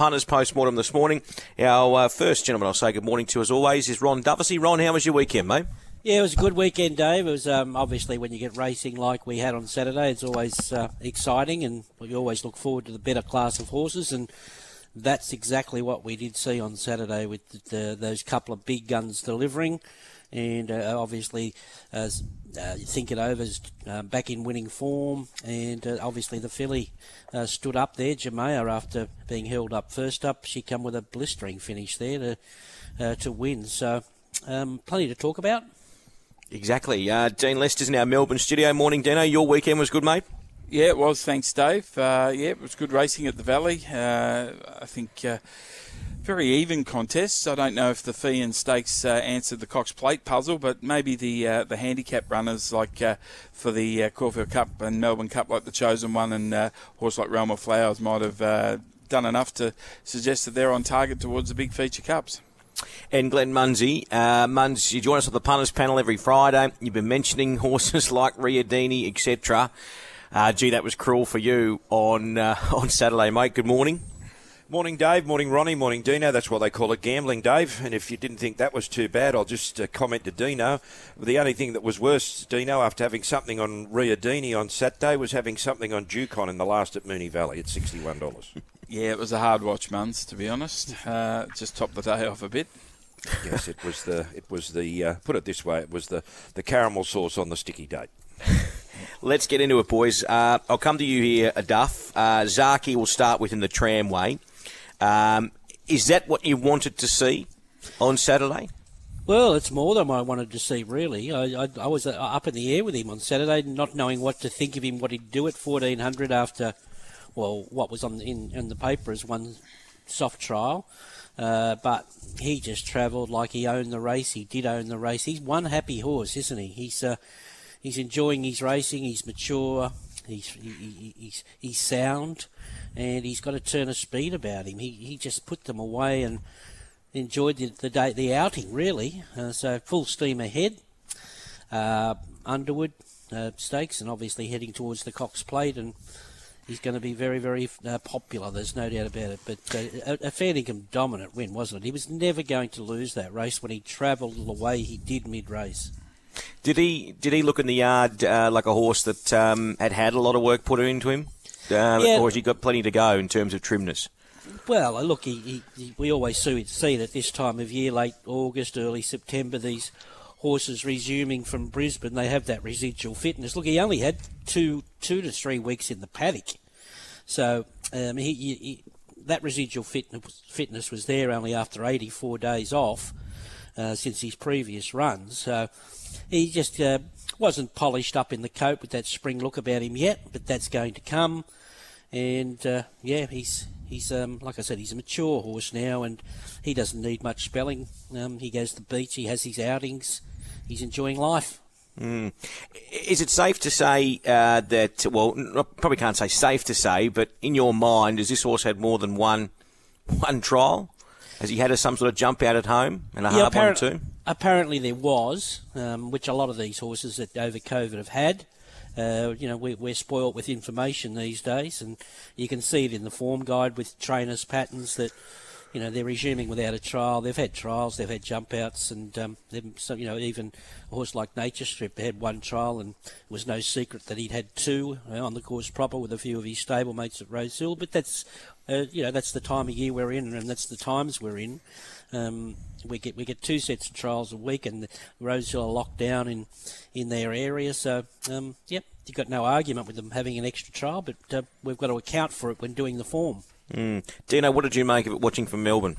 punters post-mortem this morning. Our uh, first gentleman I'll say good morning to, as always, is Ron Dufficy. Ron, how was your weekend, mate? Yeah, it was a good weekend, Dave. It was um, obviously when you get racing like we had on Saturday, it's always uh, exciting, and we always look forward to the better class of horses. And that's exactly what we did see on Saturday with the, the, those couple of big guns delivering. And uh, obviously, as uh, think it over, uh, back in winning form, and uh, obviously the filly uh, stood up there. Jamea, after being held up first up, she come with a blistering finish there to uh, to win. So, um, plenty to talk about. Exactly. Dean Lester's in our Melbourne studio. Morning, Dino. Your weekend was good, mate. Yeah, it was. Thanks, Dave. yeah, it was good racing at the Valley. I think very even contests. I don't know if the Feehan Stakes uh, answered the Cox Plate puzzle, but maybe the uh, the handicap runners, like uh, for the uh, Caulfield Cup and Melbourne Cup, like the Chosen One and uh, horse like Realm of Flowers, might have uh, done enough to suggest that they're on target towards the big feature cups. And Glenn Munsie, uh, you join us on the punters panel every Friday. You've been mentioning horses like Riodini, etc. Uh, gee, that was cruel for you on uh, on Saturday, mate. Good morning. Morning, Dave. Morning, Ronnie. Morning, Dino. That's what they call it gambling, Dave. And if you didn't think that was too bad, I'll just uh, comment to Dino. The only thing that was worse, Dino, after having something on Riodini on Saturday, was having something on Ducon in the last at Moonee Valley at $61. yeah, it was a hard watch month, to be honest. Uh, just topped the day off a bit. yes, it was the it was the uh, put it this way, it was the the caramel sauce on the sticky date. Let's get into it, boys. Uh, I'll come to you here, Duff. Uh, Zaaki will start with in the tramway. Um, is that what you wanted to see on Saturday? Well, it's more than I wanted to see, really. I, I, I, was uh, up in the air with him on Saturday, not knowing what to think of him, what he'd do at 1400 after, well, what was on in, in the paper as one soft trial. Uh, but he just travelled like he owned the race. He did own the race. He's one happy horse, isn't he? He's uh, he's enjoying his racing. He's mature. He's he, he, he's he's sound and he's got a turn of speed about him. He he just put them away and enjoyed the the, day, the outing really. Uh, so full steam ahead. Uh, Underwood uh, stakes and obviously heading towards the Cox Plate and. He's going to be very, very uh, popular. There's no doubt about it. But uh, a, a fair dominant win, wasn't it? He was never going to lose that race when he travelled the way he did mid-race. Did he did he look in the yard uh, like a horse that um, had had a lot of work put into him? Uh, yeah. or has he got plenty to go in terms of trimness? Well, uh, look, he, he, he, we always see, see it at this time of year, late August, early September, these horses resuming from Brisbane, they have that residual fitness. Look, he only had two two to three weeks in the paddock, so um, he, he, that residual fitness, fitness was there only after 84 days off uh, since his previous runs. So he just uh, wasn't polished up in the coat with that spring look about him yet, but that's going to come and uh, yeah, he's he's um, like I said, he's a mature horse now, and he doesn't need much spelling. Um, he goes to the beach, he has his outings, he's enjoying life. Mm. Is it safe to say uh, that? Well, probably can't say safe to say, but in your mind, has this horse had more than one one trial? Has he had a, some sort of jump out at home and a yeah, hard one too? Apparently, there was, um, which a lot of these horses that over COVID have had. Uh, you know, we, we're spoilt with information these days, and you can see it in the form guide with trainers' patterns that, you know, they're resuming without a trial. They've had trials, they've had jump outs, and um, so, you know, even a horse like Nature Strip had one trial, and it was no secret that he'd had two uh, on the course proper with a few of his stablemates at Rosehill. But that's, uh, you know, that's the time of year we're in, and that's the times we're in. Um, we get we get two sets of trials a week, and Rosehill are locked down in in their area. So, um, yep, you've got no argument with them having an extra trial, but uh, we've got to account for it when doing the form. Mm. Dino, what did you make of it watching from Melbourne?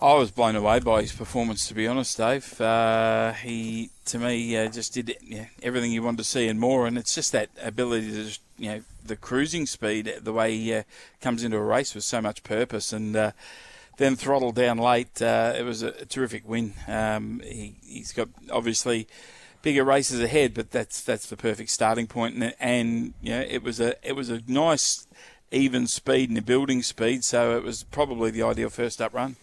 I was blown away by his performance, to be honest, Dave. Uh, he, to me, uh, just did everything you wanted to see and more. And it's just that ability to, just, you know, the cruising speed, the way he uh, comes into a race with so much purpose. And uh, then throttled down late. Uh, it was a, terrific win. Um, he, has got obviously bigger races ahead, but that's that's the perfect starting point. And, and you know, it was a it was a nice even speed and a building speed, so it was probably the ideal first up run.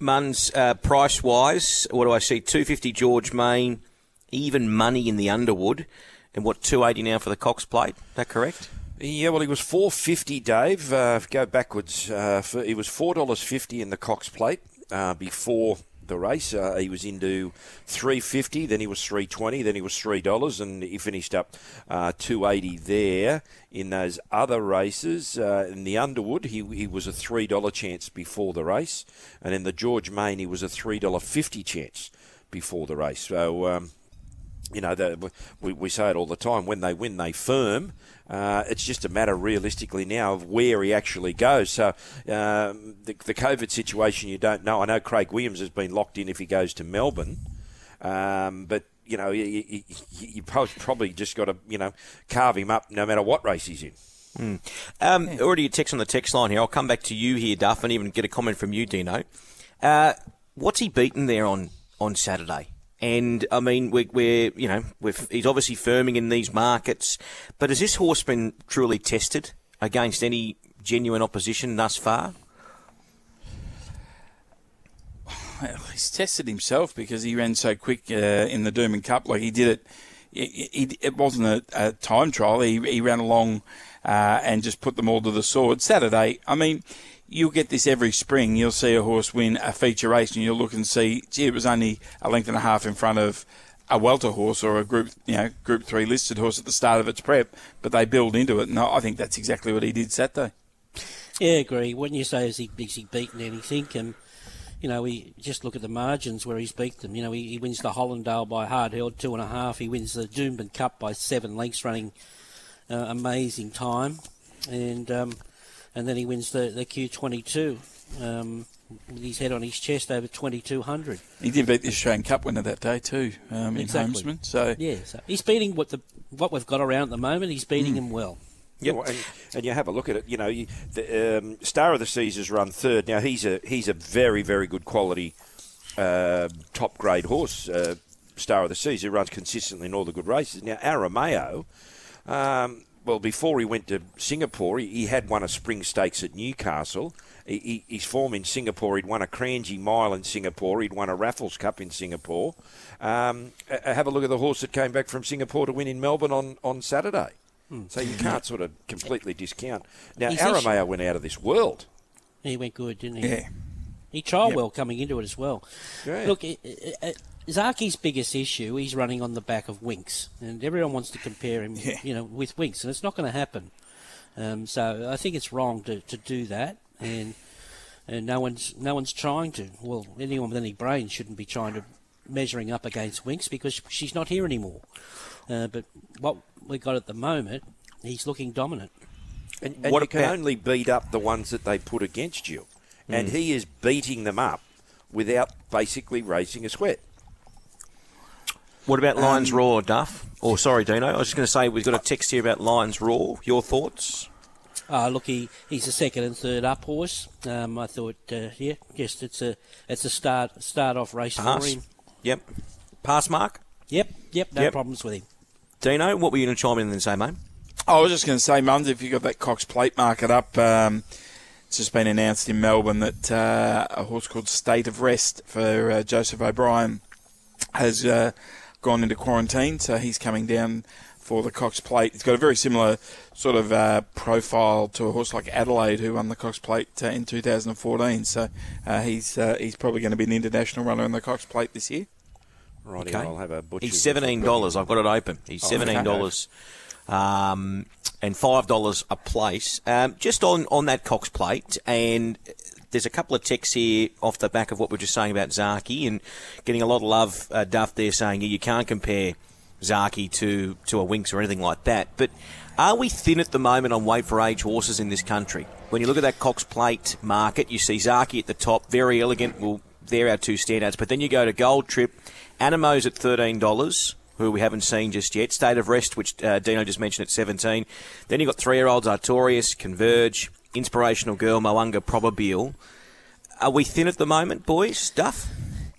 Muns, uh, price wise, what do I see? Two fifty George Main, even money in the Underwood, and what two eighty now for the Cox Plate. Is that correct? Yeah, well, he was four fifty, Dave. Uh, go backwards. Uh, for, he was four dollars fifty in the Cox Plate uh, before the race. Uh, he was into three fifty, then he was three twenty, then he was three dollars, and he finished up uh, two eighty there. In those other races, uh, in the Underwood, he he was a three dollar chance before the race, and in the George Main, he was a three dollar fifty chance before the race. So. Um, you know, the, we, we say it all the time. When they win, they firm. Uh, it's just a matter, realistically, now of where he actually goes. So um, the, the COVID situation, you don't know. I know Craig Williams has been locked in if he goes to Melbourne, um, but you know, you, you, you probably just got to you know carve him up no matter what race he's in. Mm. Um, yeah. Already a text on the text line here. I'll come back to you here, Duff, and even get a comment from you, Dino. Uh, what's he beaten there on on Saturday? And I mean, we're, we're you know, he's obviously firming in these markets. But has this horse been truly tested against any genuine opposition thus far? Well, he's tested himself because he ran so quick uh, in the Doomben Cup. Like he did it, it, it wasn't a, a, time trial. He, he ran along uh, and just put them all to the sword. Saturday, I mean, you'll get this every spring. You'll see a horse win a feature race, and you'll look and see, gee, it was only a length and a half in front of a welter horse or a group, you know, group three listed horse at the start of its prep, but they build into it. And I think that's exactly what he did Saturday. Yeah, I agree. Wouldn't you say is he, he beaten anything, and you know, we just look at the margins where he's beat them. You know, he, he wins the Hollindale by hard held two and a half. He wins the Doomben Cup by seven lengths, running uh, amazing time, and um, and then he wins the, the Q22 um, with his head on his chest over 2200. He did beat the Australian Cup winner that day too um, exactly. in Homesman. So yeah, so he's beating what the what we've got around at the moment. He's beating mm. him well. Yeah, and, and, you have a look at it. You know, you, the um, Star of the Seas has run third. Now he's a he's a very very good quality, uh, top grade horse. Uh, Star of the Seas who runs consistently in all the good races. Now Arameo, um, well, before he went to Singapore, he, he had won a spring stakes at Newcastle. He, he, his form in Singapore, he'd won a Kranji Mile in Singapore. He'd won a Raffles Cup in Singapore. Um, have a look at the horse that came back from Singapore to win in Melbourne on, on Saturday. Hmm. So you can't sort of completely discount. Now, Arameo went out of this world. He went good, didn't he? Yeah. He tried yep. well coming into it as well. Yeah. Look, it, it, Zaaki's biggest issue, he's running on the back of Winx, and everyone wants to compare him, yeah. you know, with Winx, and it's not going to happen. Um, so I think it's wrong to, to do that, and and no one's no one's trying to. Well, anyone with any brain shouldn't be trying to measuring up against Winx because she's not here anymore. Uh, but what we got at the moment, he's looking dominant. And, and what you can only beat up the ones that they put against you, mm. and he is beating them up without basically raising a sweat. What about Lions um, Roar, Duff? Or oh, sorry, Dino. I was just going to say we've got a text here about Lions Roar. Your thoughts? Uh, look, he, he's a second and third up horse. Um, I thought, uh, yeah, just it's a it's a start start off race Pass. for him. Yep. Pass mark. Yep. Yep. No yep. problems with him. Dino, what were you going to chime in and say, mate? I was just going to say, Muns, if you got that Cox Plate market up, um, it's just been announced in Melbourne that uh, a horse called State of Rest for uh, Joseph O'Brien has uh, gone into quarantine, so he's coming down for the Cox Plate. He's got a very similar sort of uh, profile to a horse like Adelaide, who won the Cox Plate uh, in 2014. So uh, he's uh, he's probably going to be an international runner in the Cox Plate this year. Right, okay. I'll have a butcher. He's seventeen dollars. I've got it open. He's oh, seventeen dollars, um, and five dollars a place. Um, just on on that Cox Plate, and there's a couple of texts here off the back of what we are just saying about Zaaki and getting a lot of love, uh, Duff, there saying you can't compare Zaaki to, to a Winx or anything like that. But are we thin at the moment on weight for age horses in this country? When you look at that Cox Plate market, you see Zaaki at the top, Verry Elleegant. Well, they're our two standouts. But then you go to Gold Trip, Anamoe's at $13 who we haven't seen just yet. State of Rest, which uh, Dino just mentioned at 17. Then you've got three-year-olds Artorias, Converge, Inspirational Girl, Mo'unga, Probabeel. Are we thin at the moment, boys? Stuff?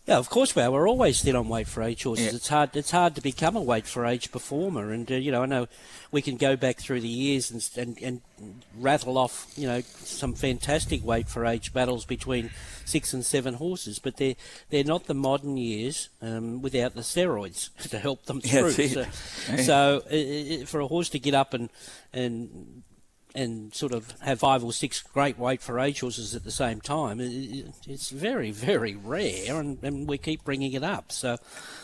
Yeah, of course we are. We're always thin on weight for age horses. Yeah. It's hard. It's hard to become a weight for age performer, and uh, you know, I know we can go back through the years and, and, and rattle off, you know, some fantastic weight for age battles between six and seven horses, but they're they're not the modern years um, without the steroids to help them through. So, yeah. so uh, for a horse to get up and and and sort of have five or six great weight for age horses at the same time. It's very, very rare, and, and we keep bringing it up. So,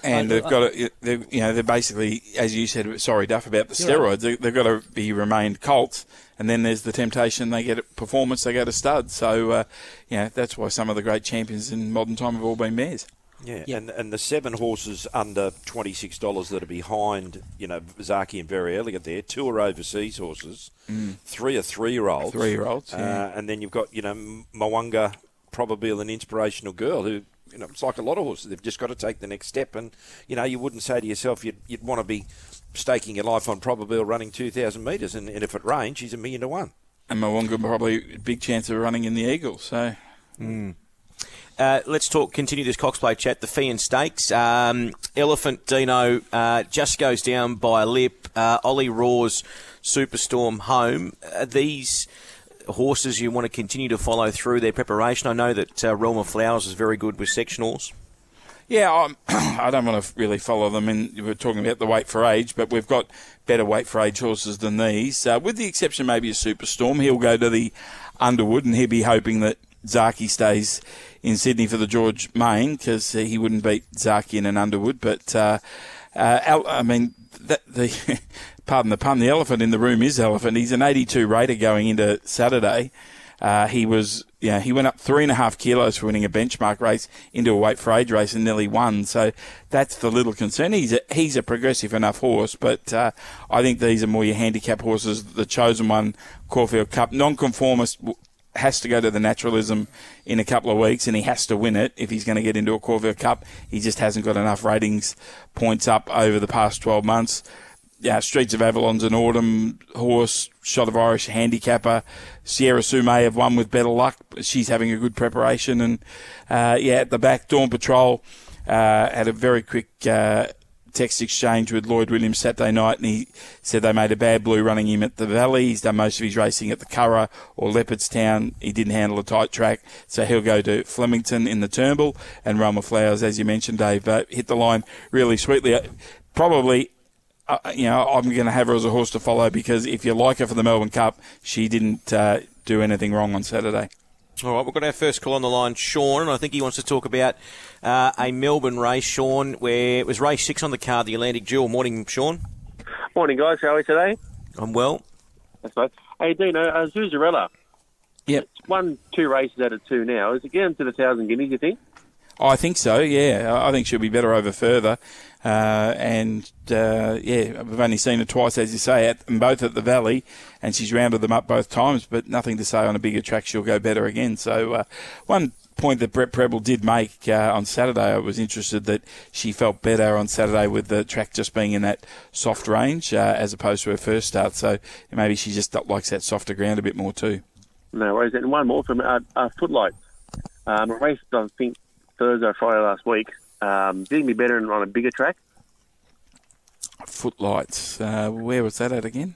and I, they've I, got to, you know, they're basically, as you said, sorry, Duff, about the steroids. Right. They, have got to be remained colts, and then there's the temptation they get performance, they go to stud. So, uh, you know, that's why some of the great champions in modern time have all been mares. Yeah, yep. and and the seven horses under twenty six dollars that are behind, you know, Zaaki and Verry Elleegant there. Two are overseas horses, mm. three are three year olds, three year olds, yeah. uh, and then you've got you know Mo'unga, Probabeel an inspirational girl who. You know, it's like a lot of horses. They've just got to take the next step, and you know, you wouldn't say to yourself you'd, you'd want to be staking your life on Probabeel running two thousand metres, and, and if it rains, she's a million to one. And Mo'unga probably a big chance of running in the Eagle. So. Mm. Uh, let's talk. Continue this Cox Plate chat. The Feehan Stakes. Um, Elephant Dino uh, just goes down by a lip. Uh, Ollie Roars Superstorm home. these horses you want to continue to follow through their preparation. I know that uh, Realm of Flowers is very good with sectionals. Yeah, I'm, I do not want to really follow them. In we're talking about the weight for age, but we've got better weight for age horses than these, uh, with the exception maybe of Superstorm. He'll go to the Underwood, and he'll be hoping that Zaaki stays in Sydney for the George Main because he wouldn't beat Zaaki in an Underwood. But uh, uh, I mean, that, the pardon the pun, the elephant in the room is elephant. He's an 82 rater going into Saturday. Uh, he was, yeah, he went up three and a half kilos for winning a benchmark race into a weight for age race and nearly won. So that's the little concern. He's a, he's a progressive enough horse, but uh, I think these are more your handicap horses. The chosen one, Caulfield Cup, non-conformist has to go to the naturalism in a couple of weeks and he has to win it if he's going to get into a Caulfield Cup. He just hasn't got enough ratings points up over the past 12 months. Yeah, Streets of Avalon's an autumn horse, Shot of Irish handicapper. Sierra Sue may have won with better luck. She's having a good preparation. And, uh, yeah, at the back, Dawn Patrol, uh, had a very quick, uh, text exchange with Lloyd Williams Saturday night, and he said they made a bad blue running him at the Valley. He's done most of his racing at the Curragh or Leopardstown. He didn't handle a tight track, so he'll go to Flemington in the Turnbull and of Flowers, as you mentioned, Dave, uh, hit the line really sweetly. Uh, probably uh, you know, I'm going to have her as a horse to follow because if you like her for the Melbourne Cup, she didn't uh, do anything wrong on Saturday. All right, we've got our first call on the line, Sean, and I think he wants to talk about uh, a Melbourne race, Sean, where it was race six on the card, the Atlantic Jewel. Morning, Sean. Morning, guys. How are you today? I'm well. That's right. Hey, Dino, uh, Zuzarella. Yep. It's won two races out of two now. Is it getting to the thousand guineas, you think? Oh, I think so. Yeah, I think she'll be better over further. Uh, and uh, yeah, we've only seen her twice, as you say, at both at the Valley, and she's rounded them up both times. But nothing to say on a bigger track she'll go better again. So uh, one point that Brett Prebble did make uh, on Saturday, I was interested that she felt better on Saturday with the track just being in that soft range uh, as opposed to her first start. So maybe she just likes that softer ground a bit more too. No worries. And one more from uh, uh, Footlights. Um, a race, I think, Thursday Friday last week. Um, did be better on a bigger track? Footlights. Uh, where was that at again?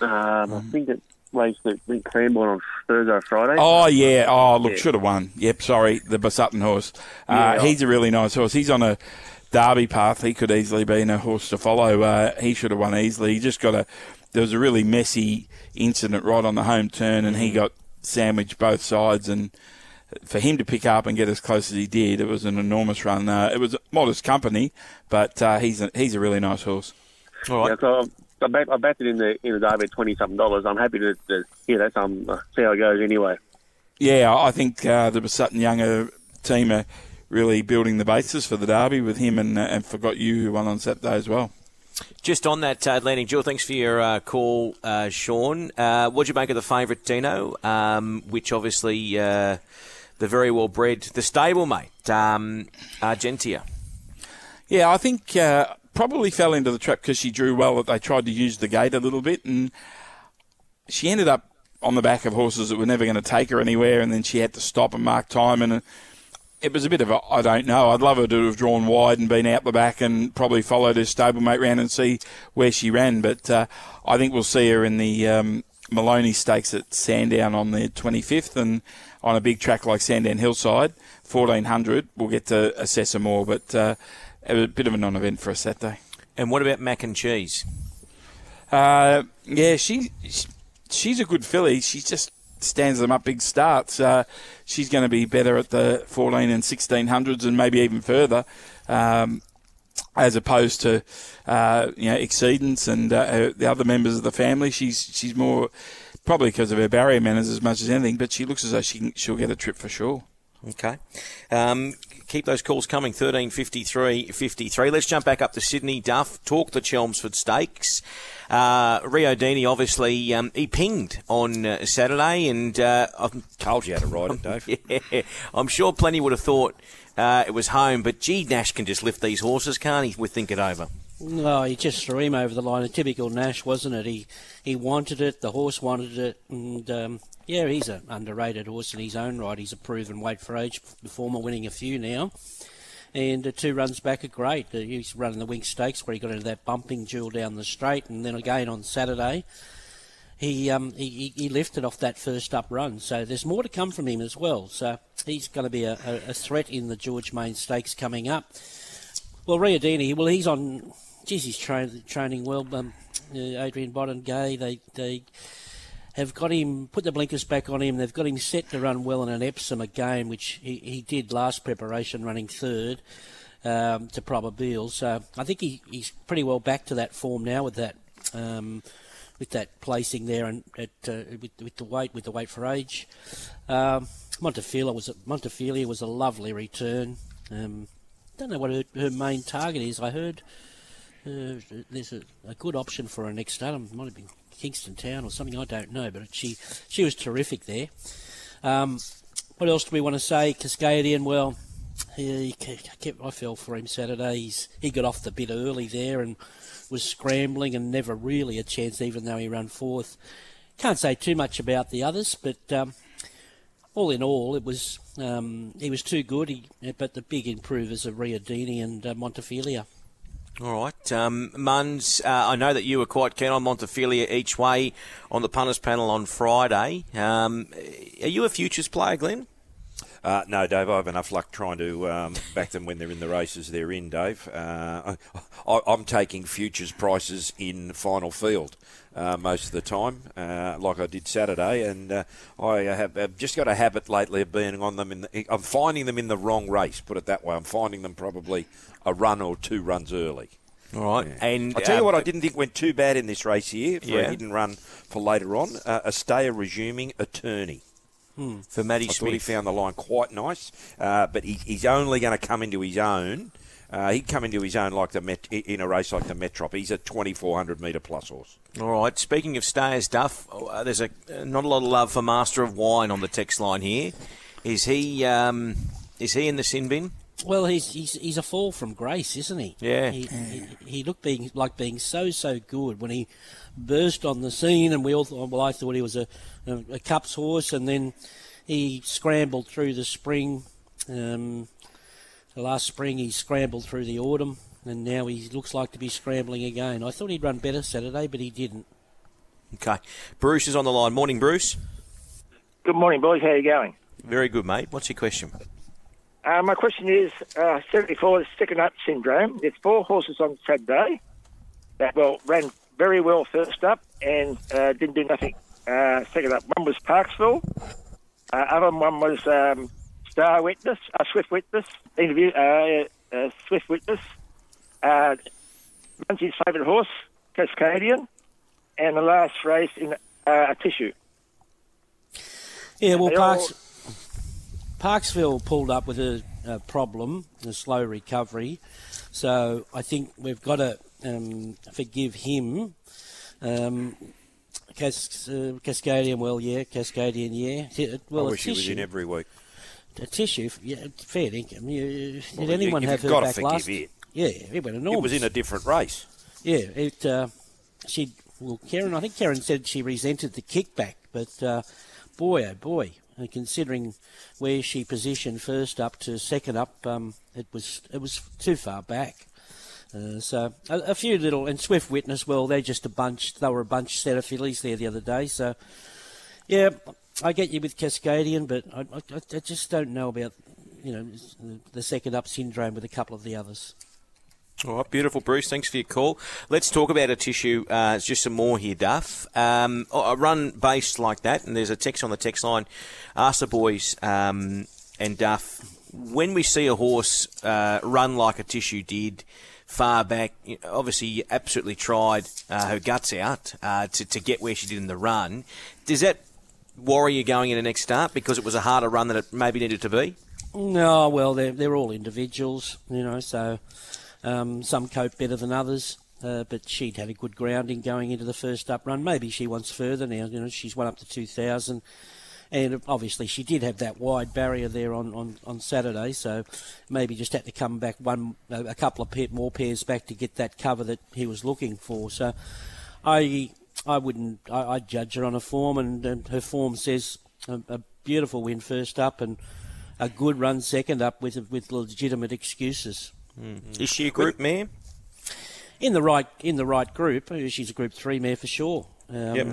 Um, um, I think it raced at Cranbourne on Thursday or Friday. Oh yeah. Oh look, yeah. should have won. Yep. Sorry, the Busuttin horse. Uh, yeah, he's a really nice horse. He's on a Derby path. He could easily be a horse to follow. Uh, he should have won easily. He just got a. There was a really messy incident right on the home turn, and he mm. got sandwiched both sides and for him to pick up and get as close as he did, it was an enormous run. Uh, it was a modest company, but uh, he's a, he's a really nice horse. All right. Yeah, so I, bet, I bet it in the in the derby at twenty something dollars. I'm happy to, to hear that. So I'm, uh, see how it goes anyway. Yeah, I think uh, the Sutton Younger team are really building the basis for the derby with him and uh, and forgot you who won on Saturday as well. Just on that uh, Atlantic Jewel, thanks for your uh, call, uh, Sean. Uh, what'd you make of the favourite Dino, um, which obviously uh, the very well bred, the stablemate, um, Argentia. Yeah, I think uh, probably fell into the trap because she drew well that they tried to use the gate a little bit, and she ended up on the back of horses that were never going to take her anywhere, and then she had to stop and mark time, and it was a bit of a I don't know. I'd love her to have drawn wide and been out the back and probably followed her stablemate round and see where she ran, but uh, I think we'll see her in the um, Maloney Stakes at Sandown on the 25th, and on a big track like Sandown Hillside, 1400, we'll get to assess her more, but uh, a bit of a non event for us that day. And what about mac and cheese? Uh, yeah, she, she she's a good filly. She just stands them up big starts. Uh, she's going to be better at the 14 and 1600s and maybe even further. Um, as opposed to uh, you know exceedance and uh, the other members of the family, she's she's more probably because of her barrier manners as much as anything. But she looks as though she can, she'll get a trip for sure. Okay. Um, keep those calls coming. 1353 53. Let's jump back up to Sydney. Duff, talk the Chelmsford Stakes. Uh, Riodini, obviously, um, he pinged on uh, Saturday, and uh, I've told you how to ride it, Dave. yeah, I'm sure plenty would have thought uh, it was home, but gee, Nash can just lift these horses, can't he? We think it over. No, he just threw him over the line. A typical Nash, wasn't it? He he wanted it. The horse wanted it, and um, yeah, he's an underrated horse in his own right. He's a proven weight for age performer, winning a few now. And uh, two runs back are great. Uh, he's running the Winx Stakes where he got into that bumping duel down the straight, and then again on Saturday, he um, he, he lifted off that first up run. So there's more to come from him as well. So he's going to be a, a, threat in the George Main Stakes coming up. Well, Riodini, well, he's on. Geez, he's train, training well. Um, uh, Adrian Bott and Gai, they they have got him, put the blinkers back on him. They've got him set to run well in an Epsom game, which he, he did last preparation, running third um, to Probabeel. So I think he, he's pretty well back to that form now with that. Um, with that placing there and at, uh, with, with, the weight with the weight for age, um, Montefilia was a, was a lovely return. Um, don't know what her, her, main target is. I heard there's a, a, good option for her next start. It might have been Kingston Town or something. I don't know, but she she was terrific there. Um, what else do we want to say? Cascadian, well, he, kept, I fell for him Saturday. He's, he got off the bit early there and was scrambling and never really a chance, even though he ran fourth. Can't say too much about the others, but um, all in all, it was um, he was too good. He, but the big improvers are Riodini and uh, Montefilia. All right. Um, Muns, uh, I know that you were quite keen on Montefilia each way on the punters panel on Friday. Um, are you a futures player, Glenn? Uh, no, Dave, I have enough luck trying to um, back them when they're in the races they're in, Dave. Uh, I, am taking futures prices in final field uh, most of the time, uh, like I did Saturday, and uh, I have, have, just got a habit lately of being on them. In the, I'm finding them in the wrong race, put it that way. I'm finding them probably a run or two runs early. All right, yeah. and I tell you what, I didn't think went too bad in this race here for yeah. a hidden run for later on. Uh, a stayer resuming attorney. Hmm. For Matty I Smith. thought he found the line quite nice, uh, but he, he's only going to come into his own. Uh, he'd come into his own like the Met, in a race like the Metrop. He's a 2,400 metre plus horse. All right. Speaking of stayers, Duff, uh, there's a not a lot of love for Master of Wine on the text line here. Is he um, is he in the sin bin? Well, he's, he's he's a fall from grace, isn't he? Yeah. He, he, he, looked being like being so so good when he burst on the scene, and we all thought, well, I thought he was a, a, a Cups horse, and then he scrambled through the spring. Um, the last spring he scrambled through the autumn, and now he looks like to be scrambling again. I thought he'd run better Saturday, but he didn't. Okay, Bruce is on the line. Morning, Bruce. Good morning, boys. How are you going? Very good, mate. What's your question? Uh, my question is uh, 74 second up syndrome. There's four horses on Saturday that well ran very well first up and uh, didn't do nothing uh, second up. One was Parksville, uh, other one was um, Star Witness, uh, Swift Witness, interview, uh, uh, Swift Witness. Uh, favourite horse, Cascadian, and the last race in uh, Atishu. Yeah, well, Parks, Parksville pulled up with a, a, problem, a slow recovery. So I think we've got to um, forgive him. Um, Cas- uh, Cascadian, well, yeah, Cascadian, yeah. Well, I wish he was in every week. Atishu, yeah, fair income. You, well, did anyone you, have her back last? It. Yeah, it went enormous. It was in a different race. Yeah, it. Uh, she, well, Kerrin. I think Kerrin said she resented the kickback, but uh, boy, oh boy, considering where she positioned first up to second up, um, it was it was too far back. Uh, so a, a, few little and Swift Witness. Well, they're just a bunch. They were a bunch set of fillies there the other day. So yeah, I get you with Cascadian, but I, I, I just don't know about you know the second up syndrome with a couple of the others. All right, beautiful, Bruce. Thanks for your call. Let's talk about Atishu. Uh, it's just some more here, Duff. Um, a run based like that, and there's a text on the text line. Ask the boys um, and Duff when we see a horse uh, run like Atishu did far back. Obviously, absolutely tried uh, her guts out uh, to to get where she did in the run. Does that worry you going in the next start because it was a harder run than it maybe needed to be? No, well, they're, they're all individuals, you know, so um, some cope better than others. Uh, but she'd had a good grounding going into the first up run. Maybe she wants further now. You know, she's won up to 2,000. And obviously, she did have that wide barrier there on, on, on Saturday, so maybe just had to come back one a couple of pair, more pairs back to get that cover that he was looking for. So, I I wouldn't I, I'd judge her on a form, and, and her form says a, a beautiful win first up and a good run second up with with legitimate excuses. Is she a group mare? In the right in the right group, she's a Group Three mare for sure. Um, Yep.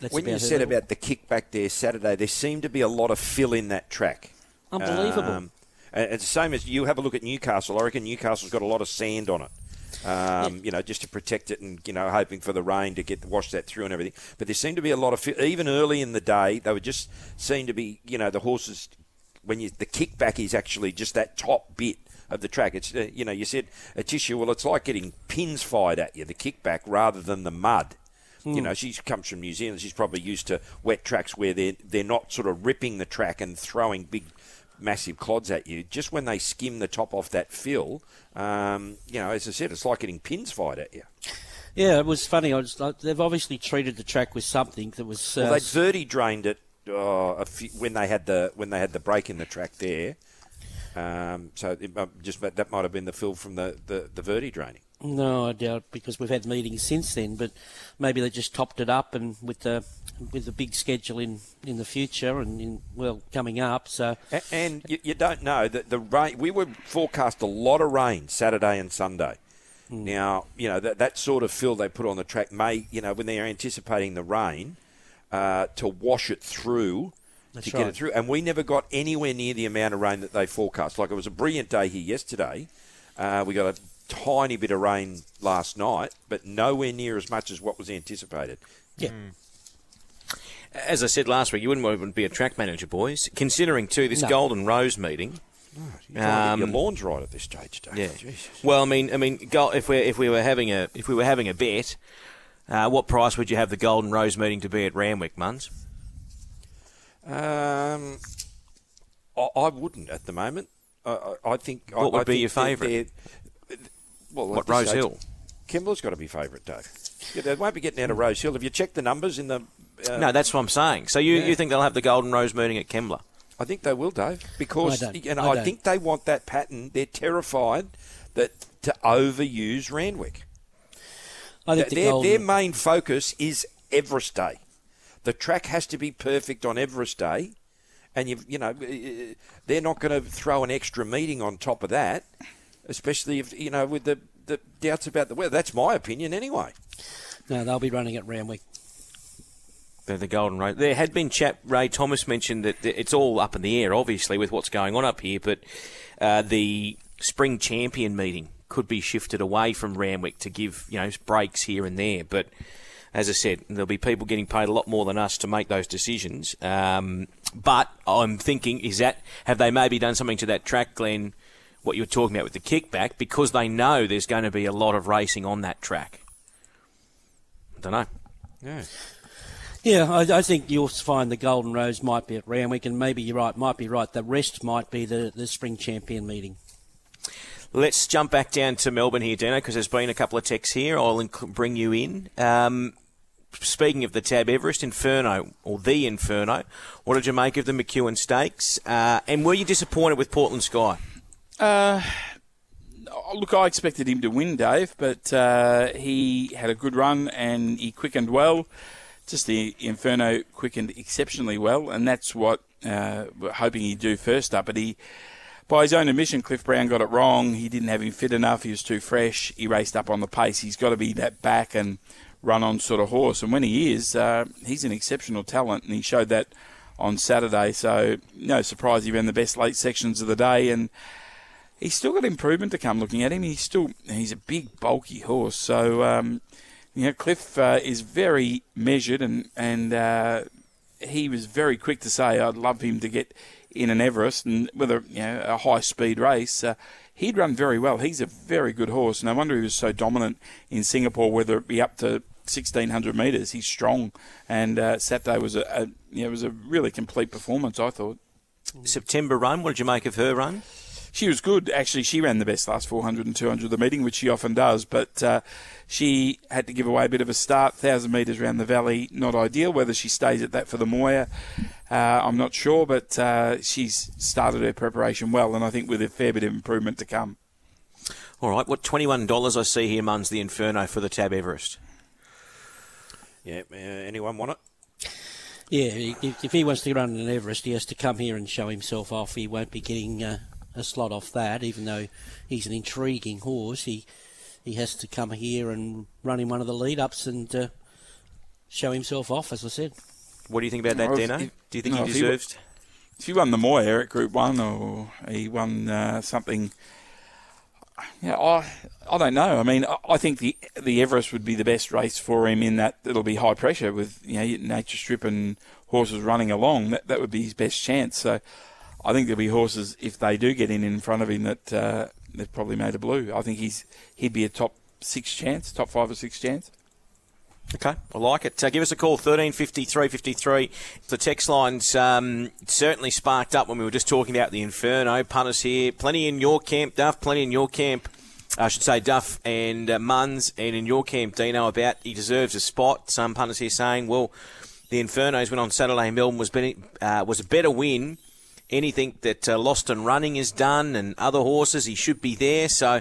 That's when you said about the kickback there Saturday, there seemed to be a lot of fill in that track. Unbelievable. Um, and it's the same as you have a look at Newcastle. I reckon Newcastle's got a lot of sand on it. Um, You know, just to protect it and, you know, hoping for the rain to get wash that through and everything. But there seemed to be a lot of, even early in the day, they would just seem to be, you know, the horses, when you, the kickback is actually just that top bit of the track. It's, uh, you know, you said Atishu, well, it's like getting pins fired at you, the kickback, rather than the mud. You know, she comes from New Zealand. She's probably used to wet tracks where they're they're not sort of ripping the track and throwing big, massive clods at you. Just when they skim the top off that fill, um, you know, as I said, it's like getting pins fired at you. Yeah, it was funny. I was, they've obviously treated the track with something that was. Uh, Well, they'd verti drained it uh, a few, when they had the when they had the break in the track there. Um, so it, uh, just that might have been the fill from the the, the verti draining. No, I doubt because we've had meetings since then. But maybe they just topped it up and with the with the big schedule in, in the future and in, well coming up. So A- And you, you don't know that the rain. We were forecast a lot of rain Saturday and Sunday. Hmm. Now, you know that that sort of fill they put on the track may, you know, when they are anticipating the rain uh, to wash it through That's to get right. it through, and we never got anywhere near the amount of rain that they forecast. Like it was a brilliant day here yesterday. Uh, we got a tiny bit of rain last night, but nowhere near as much as what was anticipated. yeah, As I said last week, you wouldn't even be a track manager, boys. Considering too this No. Golden Rose meeting. You're to get Um, your lawns right at this stage, Dave. Yeah. Jesus. Well, I mean, I mean, if we if we were having a if we were having a bet, uh, what price would you have the Golden Rose meeting to be at Randwick, Muns? Um, I, I wouldn't at the moment. I, I, I think. I, What would I be your favourite? They're- Well, What Rose stage, Hill? Kembla's got to be favourite, Dave. Yeah, they won't be getting out of Rose Hill. Have you checked the numbers in the? Uh, No, that's what I'm saying. So you, Yeah. you think they'll have the Golden Rose meeting at Kembla? I think they will, Dave, because I don't. and I I, don't. think they want that pattern. They're terrified that to overuse Randwick. I think the their, golden, their main focus is Everest Day. The track has to be perfect on Everest Day, and you you know uh, they're not going to throw an extra meeting on top of that, especially if you know with the, the doubts about the weather. That's my opinion anyway. no, they'll be running at Randwick. The, the Golden Rose. There had been chat. Ray Thomas mentioned that it's all up in the air, obviously, with what's going on up here. But uh, the spring champion meeting could be shifted away from Randwick to give you know breaks here and there. But as I said, there'll be people getting paid a lot more than us to make those decisions. Um, but I'm thinking, is that have they maybe done something to that track, Glenn? What you were talking about with the kickback, because they know there's going to be a lot of racing on that track. I don't know. Yeah. Yeah, I, I think you'll find the Golden Rose might be at Randwick, and maybe you're right, might be right. The rest might be the, the spring champion meeting. Let's jump back down to Melbourne here, Dino, because there's been a couple of texts here. I'll inc- bring you in. Um, speaking of the Tab Everest Inferno, or the Inferno, what did you make of the McEwen Stakes? Uh, and were you disappointed with Portland Sky? Uh, look, I expected him to win, Dave, but uh, he had a good run and he quickened well. Just the Inferno quickened exceptionally well, and that's what uh, we're hoping he'd do first up. But he, by his own admission, Cliff Brown got it wrong. He didn't have him fit enough. He was too fresh. He raced up on the pace. He's got to be that back and run on sort of horse. And when he is, uh, he's an exceptional talent, and he showed that on Saturday. So no surprise he ran the best late sections of the day and he's still got improvement to come. Looking at him, he's still he's a big, bulky horse. So um, you know, Cliff uh, is very measured, and and uh, he was very quick to say, "I'd love him to get in an Everest, and whether you know a high speed race." Uh, he'd run very well. He's a very good horse. No wonder he was so dominant in Singapore, whether it be up to 1600 metres. He's strong, and uh, Saturday was a, a you know, was a really complete performance. I thought. September run. What did you make of her run? She was good. Actually, she ran the best last 400 and 200 of the meeting, which she often does. But uh, she had to give away a bit of a start. 1,000 metres around the valley, not ideal. Whether she stays at that for the Moir, uh, I'm not sure. But uh, she's started her preparation well, and I think with a fair bit of improvement to come. All right. What $21 I see here, Muns the Inferno for the Tab Everest? Yeah, uh, anyone want it? Yeah, if, if he wants to run an Everest, he has to come here and show himself off. He won't be getting uh, a slot off that, even though he's an intriguing horse. He he has to come here and run in one of the lead ups and uh, show himself off, as I said. What do you think about that, Well, Dino? he- Do you think no, he if he deserves? If he won the Moir at Group One, or he won uh, something, yeah, I I don't know. I mean, I, I think the the Everest would be the best race for him in that it'll be high pressure with you know nature strip and horses running along. That that would be his best chance. So, I think there'll be horses if they do get in in front of him that uh, they've probably made a blue. I think he's he'd be a top six chance, top five or six chance. Okay, I like it. Uh, give us a call, 135353. The text line's um, certainly sparked up when we were just talking about the Inferno. Punters here. Plenty in your camp, Duff. Plenty in your camp. I should say Duff and uh, Muns. And in your camp, Dino, about he deserves a spot. Some punters here saying, well, the Inferno's went on Saturday in Melbourne was, been, uh, was a better win. Anything that uh, Lost and Running has done and other horses, he should be there. So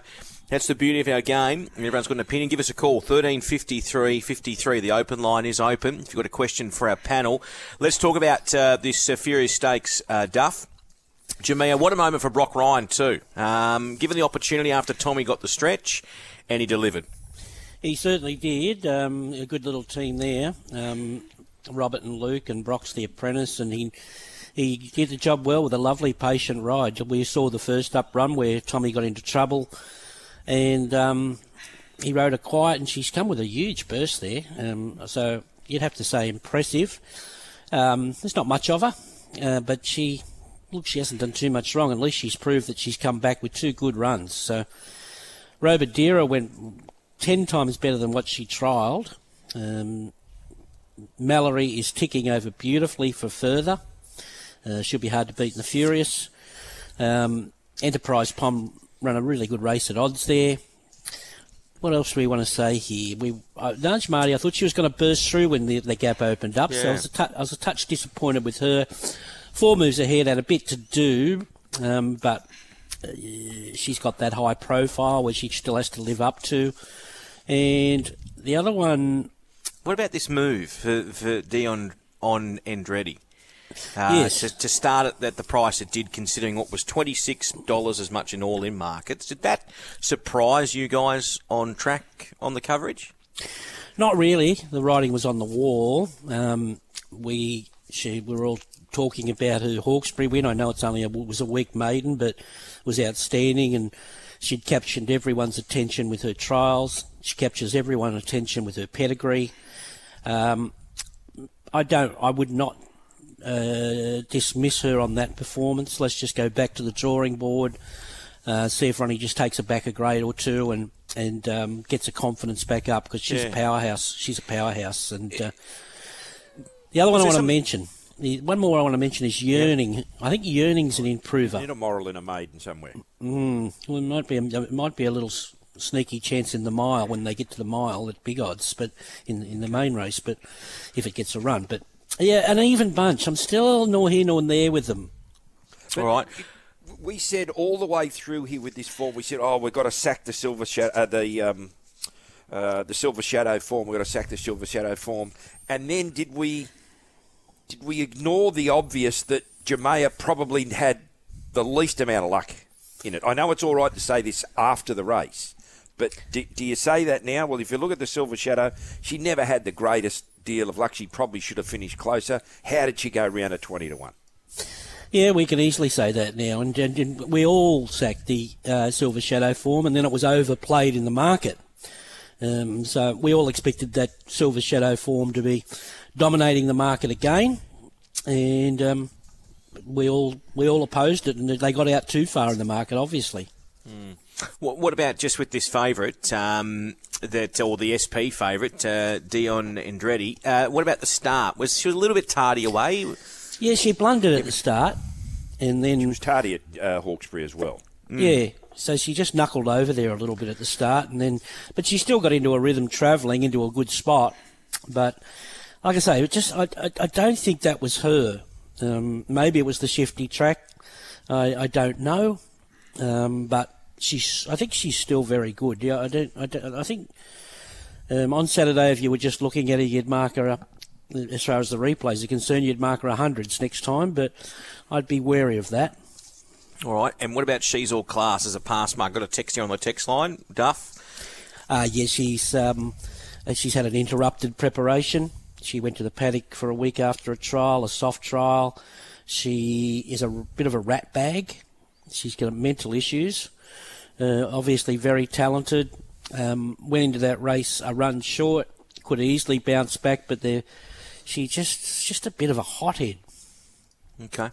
that's the beauty of our game. Everyone's got an opinion. Give us a call, 1353 53. The open line is open. If you've got a question for our panel, let's talk about uh, this uh, Furious Stakes, uh, Duff. Jamia, what a moment for Brock Ryan, too. Um, given the opportunity after Tommy got the stretch, and he delivered. He certainly did. Um, a good little team there. Um, Robert and Luke and Brock's the apprentice, and he he did the job well with a lovely patient ride. We saw the first up run where Tommy got into trouble, and um, he rode a quiet, and she's come with a huge burst there. Um, so you'd have to say impressive. Um, there's not much of her, uh, but she look she hasn't done too much wrong. At least she's proved that she's come back with two good runs. So Robert Dira went ten times better than what she trialled. Um, Mallory is ticking over beautifully for further. Uh, she'll be hard to beat in the Furious. Um, Enterprise Pom ran a really good race at odds there. What else do we want to say here? We uh, Nudge Marty. I thought she was going to burst through when the, the gap opened up, so I Yeah. was, a I was a touch disappointed with her. Four moves ahead had a bit to do, um, but uh, she's got that high profile where she still has to live up to. And the other one, What about this move for, for Dion on Andretti? Uh, Yes. to, to start at, at the price it did, considering what was $26 as much in all in markets. Did that surprise you guys on track on the coverage? Not really. The writing was on the wall. Um, we she we were all talking about her Hawkesbury win. I know it's only a, was a weak maiden, but was outstanding, and she'd captured everyone's attention with her trials. She captures everyone's attention with her pedigree. Um, I don't. I would not uh, dismiss her on that performance. Let's just go back to the drawing board. Uh, see if Ronnie just takes her back a grade or two and and um, gets her confidence back up because she's Yeah. a powerhouse. She's a powerhouse. And uh, the other one I want to some- mention, the one more I want to mention is Yearning. I think Yearning's an improver. Need a moral in a maiden somewhere. Mm, well, it might be a, it might be a little sneaky chance in the mile when they get to the mile at big odds, but in in the main race. But if it gets a run, but yeah, an even bunch. I'm still no here nor there with them. All right. We said all the way through here with this form, we said, "Oh, we've got to sack the silver shadow, uh, the um, uh, the silver shadow form. We've got to sack the silver shadow form." And then did we did we ignore the obvious that Jamea probably had the least amount of luck in it? I know it's all right to say this after the race, but do, do you say that now? Well, if you look at the silver shadow, she never had the greatest deal of luck. She probably should have finished closer. How did she go round at twenty to one? Yeah, we can easily say that now, and, and, and we all sacked the uh, Silver Shadow form, and then it was overplayed in the market. Um, so we all expected that Silver Shadow form to be dominating the market again, and um, we all we all opposed it, and they got out too far in the market, obviously. What, what about just with this favourite, um, that or the SP favourite, uh, Dion Andretti? Uh, what about the start? Was she was a little bit tardy away? Yeah, she blundered at the start, and then She was tardy at uh, Hawkesbury as well. Yeah, so she just knuckled over there a little bit at the start, and then, but she still got into a rhythm travelling into a good spot. But like I say, it just I, I, I don't think that was her. Um, maybe it was the shifty track. I, I don't know, um, but she's. I think she's still very good. Yeah, I don't. I, don't, I think um, on Saturday, if you were just looking at her, you'd mark her up. As far as the replays are concerned, you'd mark her hundreds next time, but I'd be wary of that. All right. And what about she's all class as a pass mark? Got a text here on the text line, Duff. Uh, yeah, she's um, uh, she's had an interrupted preparation. She went to the paddock for a week after a trial, a soft trial. She is a bit of a rat bag. She's got mental issues. Uh, obviously, very talented. Um, went into that race a run short. Could easily bounce back, but there, she just just a bit of a hothead. Okay.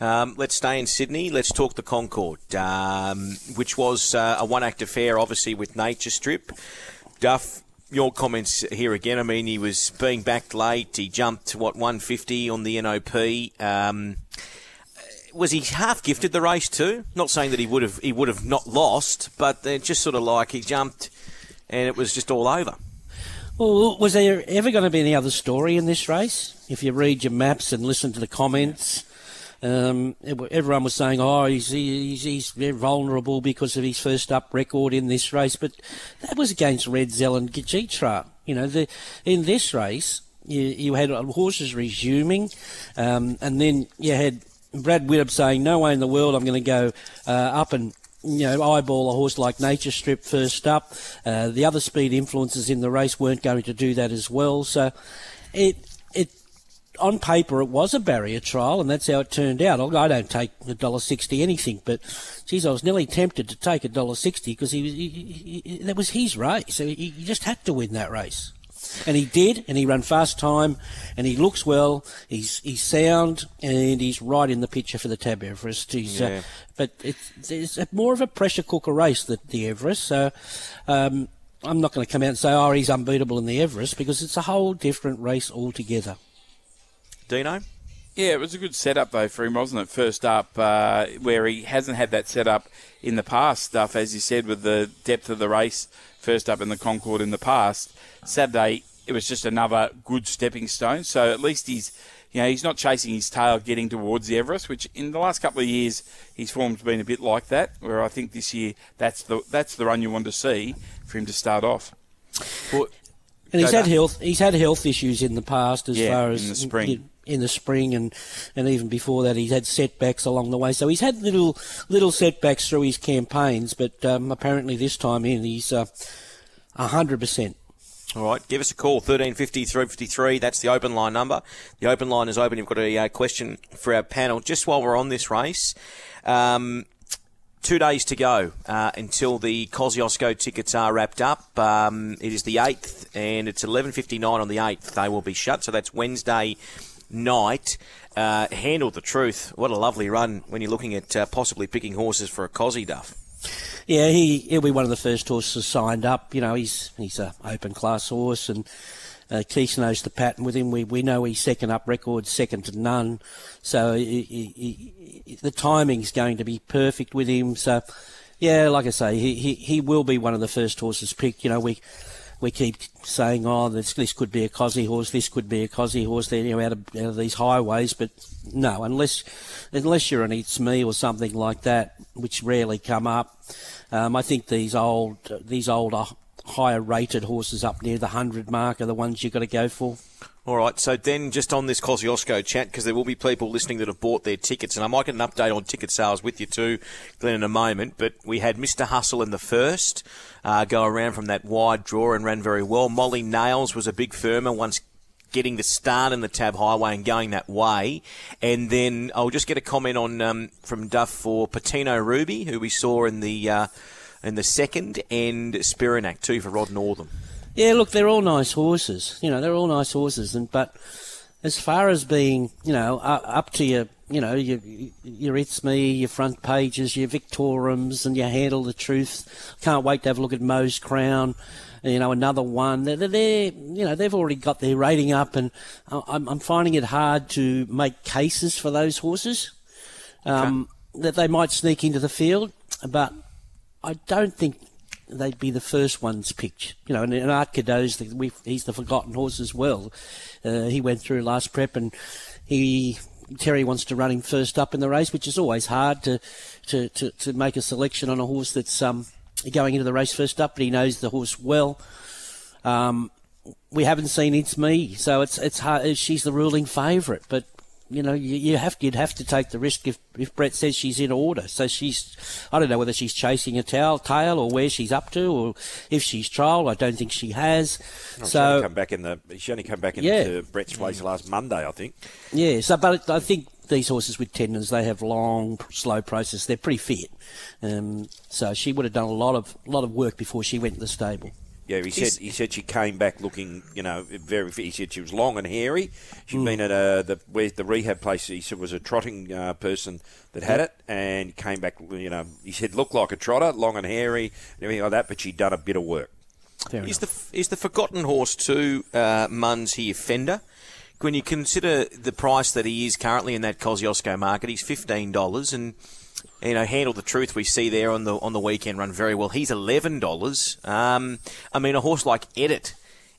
Um, let's stay in Sydney. Let's talk the Concorde, um, which was uh, a one act affair, obviously, with Nature Strip. Duff, your comments here again. I mean, he was being backed late. He jumped, what, 150 on the NOP. Um, was he half gifted the race too? Not saying that he would have he would have not lost, but just sort of like he jumped and it was just all over. Well, was there ever going to be any other story in this race? If you read your maps and listen to the comments, um, everyone was saying, "Oh, he's, he's he's vulnerable because of his first up record in this race," but that was against Redzel and Gachitra. You know, the, in this race, you, you had horses resuming, um, and then you had Brad Whittup saying, "No way in the world I'm going to go uh, up and." You know, eyeball a horse like Nature Strip first up. Uh, the other speed influences in the race weren't going to do that as well. So, it it on paper it was a barrier trial, and that's how it turned out. I don't take a dollar sixty anything, but geez, I was nearly tempted to take a dollar sixty because he was he, he, that was his race. So he, he just had to win that race, and he did. And he ran fast time, and he looks well. He's he's sound, and he's right in the picture for the Tab Everest. He's, Yeah. uh, but it's, it's more of a pressure cooker race than the Everest. So. Um, I'm not going to come out and say, oh, he's unbeatable in the Everest because it's a whole different race altogether. Dino? Yeah, it was a good setup though for him, wasn't it? First up, uh, where he hasn't had that setup in the past. Stuff as you said with the depth of the race. First up in the Concorde in the past. Saturday, it was just another good stepping stone. So at least he's, you know, he's not chasing his tail, getting towards the Everest. Which in the last couple of years, his form's been a bit like that. Where I think this year, that's the that's the run you want to see for him to start off. And he's had back. health. He's had health issues in the past, as Yeah, far as in the spring. In the spring, and and even before that, he's had setbacks along the way. So he's had little little setbacks through his campaigns, but um, apparently this time in, he's uh, hundred percent. All right, give us a call, 1350 353. That's the open line number. The open line is open. You've got a uh, question for our panel. Just while we're on this race, um, two days to go uh, until the Kosciuszko tickets are wrapped up. Um, it is the 8th, and it's 11.59 on the 8th. They will be shut, so that's Wednesday night. Uh, handle the truth. What a lovely run when you're looking at uh, possibly picking horses for a Cosy Duff. Yeah, he he'll be one of the first horses signed up. You know, he's he's a open class horse, and uh, Keith knows the pattern with him. We we know he's second up record, second to none. So he, he, he, the timing's going to be perfect with him. So yeah, like I say, he, he he will be one of the first horses picked. You know, we. We keep saying, "Oh, this this could be a cosy horse. This could be a cosy horse." There, you know, out of, out of these highways, but no, unless unless you're an It's Me or something like that, which rarely come up. Um, I think these old, these older, higher rated horses up near the hundred mark are the ones you've got to go for. All right, so then just on this Kosciuszko chat, because there will be people listening that have bought their tickets, and I might get an update on ticket sales with you too, Glenn, in a moment. But we had Mr. Hustle in the first, uh, go around from that wide draw and ran very well. Molly Nails was a big firmer once getting the start in the Tab Highway and going that way. And then I'll just get a comment on um, from Duff for Patino Ruby, who we saw in the uh, in the second, and Spiranak too for Rod Northam. Yeah, look, they're all nice horses. You know, they're all nice horses, and but as far as being, you know, up to your, you know, your, your It's Me, your front pages, your Victoriums, and your Handle the Truth. Can't wait to have a look at Mo's Crown. You know, another one. They're, they're you know, they've already got their rating up, and I'm, I'm finding it hard to make cases for those horses. Um, okay. That they might sneak into the field, but I don't think they'd be the first ones picked. You know, and, and Art Cadeau's the, he's the forgotten horse as well. Uh, he went through last prep and he Terry wants to run him first up in the race, which is always hard to to, to, to make a selection on a horse that's um, going into the race first up, but he knows the horse well. Um, we haven't seen it's me, so it's it's hard. She's the ruling favourite, but you know, you, you have you'd have to take the risk if, if Brett says she's in order. So she's, I don't know whether she's chasing a tail, tail or where she's up to, or if she's trial. I don't think she has. So she only come back in the she only come back into yeah. Brett's place last Monday, I think. Yeah. So, but I think these horses with tendons, they have long, slow process. They're pretty fit. Um, so she would have done a lot of lot of work before she went to the stable. Yeah, he said he said she came back looking, you know, very. He said she was long and hairy. She'd mm. been at a, the where the rehab place. He said was a trotting uh, person that had it, and came back. You know, he said looked like a trotter, long and hairy, and everything like that. But she'd done a bit of work. Fair is enough. the is the forgotten horse too? Uh, Muns here, Fender. When you consider the price that he is currently in that Kosciuszko market, he's fifteen dollars and you know, handle the truth we see there on the on the weekend run very well. He's eleven dollars. Um, I mean, a horse like Edit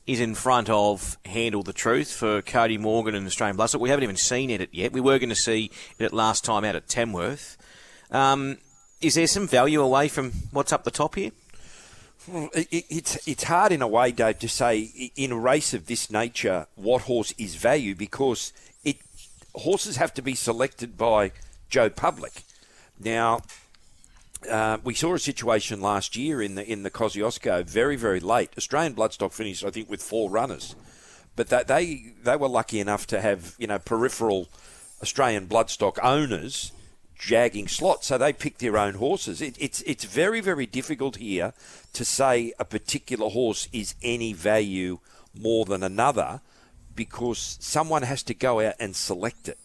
is in front of Handle the Truth for Cody Morgan and Australian Bloodstock. We haven't even seen Edit yet. We were going to see it last time out at Tamworth. Um, is there some value away from what's up the top here? It, it, it's it's hard in a way, Dave, to say in a race of this nature what horse is value because it horses have to be selected by Joe Public. Now, uh, we saw a situation last year in the in the Kosciuszko very very late. Australian Bloodstock finished, I think, with four runners, but that they they were lucky enough to have you know peripheral Australian Bloodstock owners jagging slots, so they picked their own horses. It, it's it's very very difficult here to say a particular horse is any value more than another because someone has to go out and select it.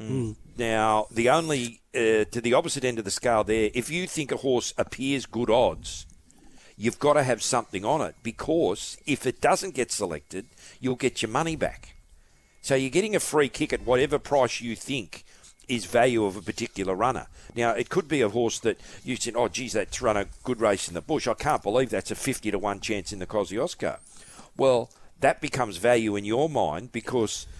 Mm. Now, the only uh, to the opposite end of the scale there, if you think a horse appears good odds, you've got to have something on it because if it doesn't get selected, you'll get your money back. So you're getting a free kick at whatever price you think is value of a particular runner. Now, it could be a horse that you said, oh, geez, that's run a good race in the bush. I can't believe that's a 50 to 1 chance in the Kosciuszko. Well, that becomes value in your mind because –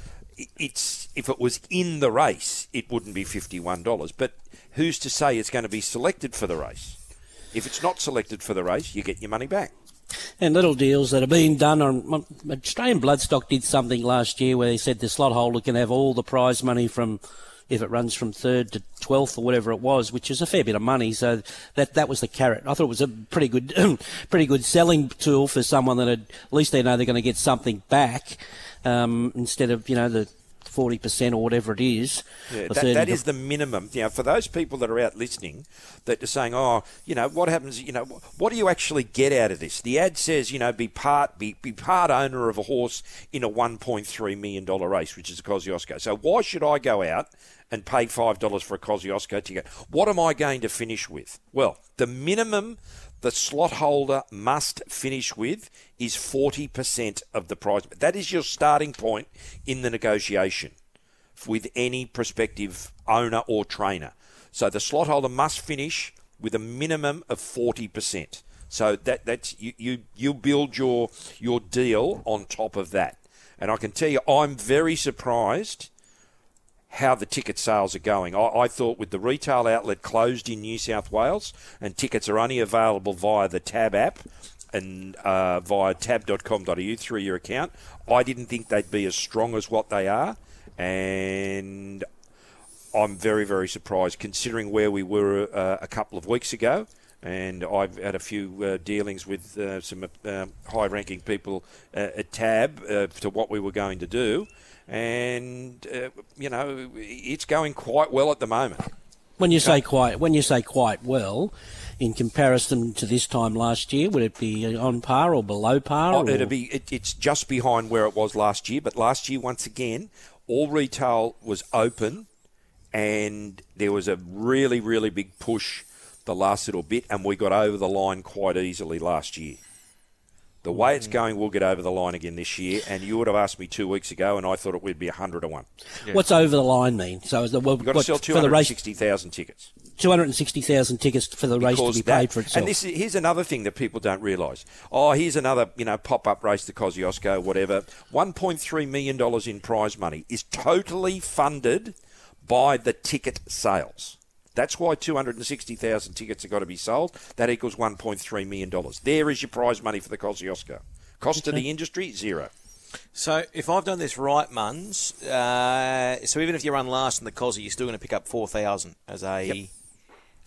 it's if it was in the race, it wouldn't be fifty-one dollars. But who's to say it's going to be selected for the race? If it's not selected for the race, you get your money back. And little deals that are being done on Australian Bloodstock did something last year where they said the slot holder can have all the prize money from if it runs from third to twelfth or whatever it was, which is a fair bit of money. So that that was the carrot. I thought it was a pretty good, pretty good selling tool for someone that had, at least they know they're going to get something back um, instead of you know the 40% or whatever it is. Yeah, that, that is the minimum. You know, for those people that are out listening that are saying, oh, you know, what happens, you know, what do you actually get out of this? The ad says, you know, be part, be, be part owner of a horse in a $1.3 million race, which is a Kosciuszko. So why should I go out and pay $5 for a Kosciuszko ticket? What am I going to finish with? Well, the minimum the slot holder must finish with is 40% of the prize. That is your starting point in the negotiation with any prospective owner or trainer. So the slot holder must finish with a minimum of 40%. So that that's you, you you build your your deal on top of that. And I can tell you I'm very surprised how the ticket sales are going. I, I, thought with the retail outlet closed in New South Wales and tickets are only available via the Tab app and uh, via tab.com.au through your account, I didn't think they'd be as strong as what they are. And I'm very, very surprised considering where we were uh, a couple of weeks ago And I've had a few uh, dealings with uh, some uh, high-ranking people uh, at Tab to what we were going to do, and uh, you know it's going quite well at the moment. When you say quite, when you say quite well, in comparison to this time last year, would it be on par or below par? Oh, it'll be. It, it's just behind where it was last year. But last year, once again, all retail was open, and there was a really, really big push the last little bit, and we got over the line quite easily last year. The way it's mm. going, we'll get over the line again this year. And you would have asked me two weeks ago, and I thought it would be hundred to one. What's over the line mean? So is the, well, We've got to what, sell two for the hundred race, sixty thousand tickets. two hundred and sixty thousand tickets for the race to be that- paid for itself. And this is, here's another thing that people don't realise. Oh, here's another you know pop up race to Kosciuszko, whatever. One point three million dollars in prize money is totally funded by the ticket sales. That's why 260,000 tickets have got to be sold. That equals $1.3 million. There is your prize money for the Kosciuszko. Cost to the industry, zero. So if I've done this right, Muns, uh, so even if you run last in the Cosy, you're still going to pick up four thousand as a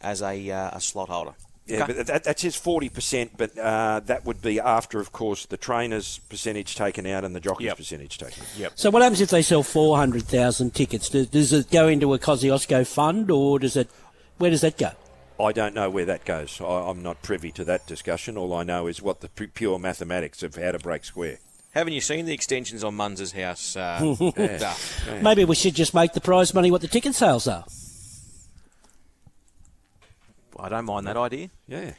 as a, uh, a slot holder. Yeah, Okay. but that, that says 40%, but uh, that would be after, of course, the trainer's percentage taken out and the jockey's Yep. percentage taken out. Yep. so what happens if they sell four hundred thousand tickets? Does, does it go into a Kosciuszko fund, or does it? Where does that go? I don't know where that goes. I, I'm not privy to that discussion. All I know is what the pure mathematics of how to break square. Haven't you seen the extensions on Muns's house? Uh, stuff? Maybe we should just make the prize money what the ticket sales are. I don't mind that idea. Yeah.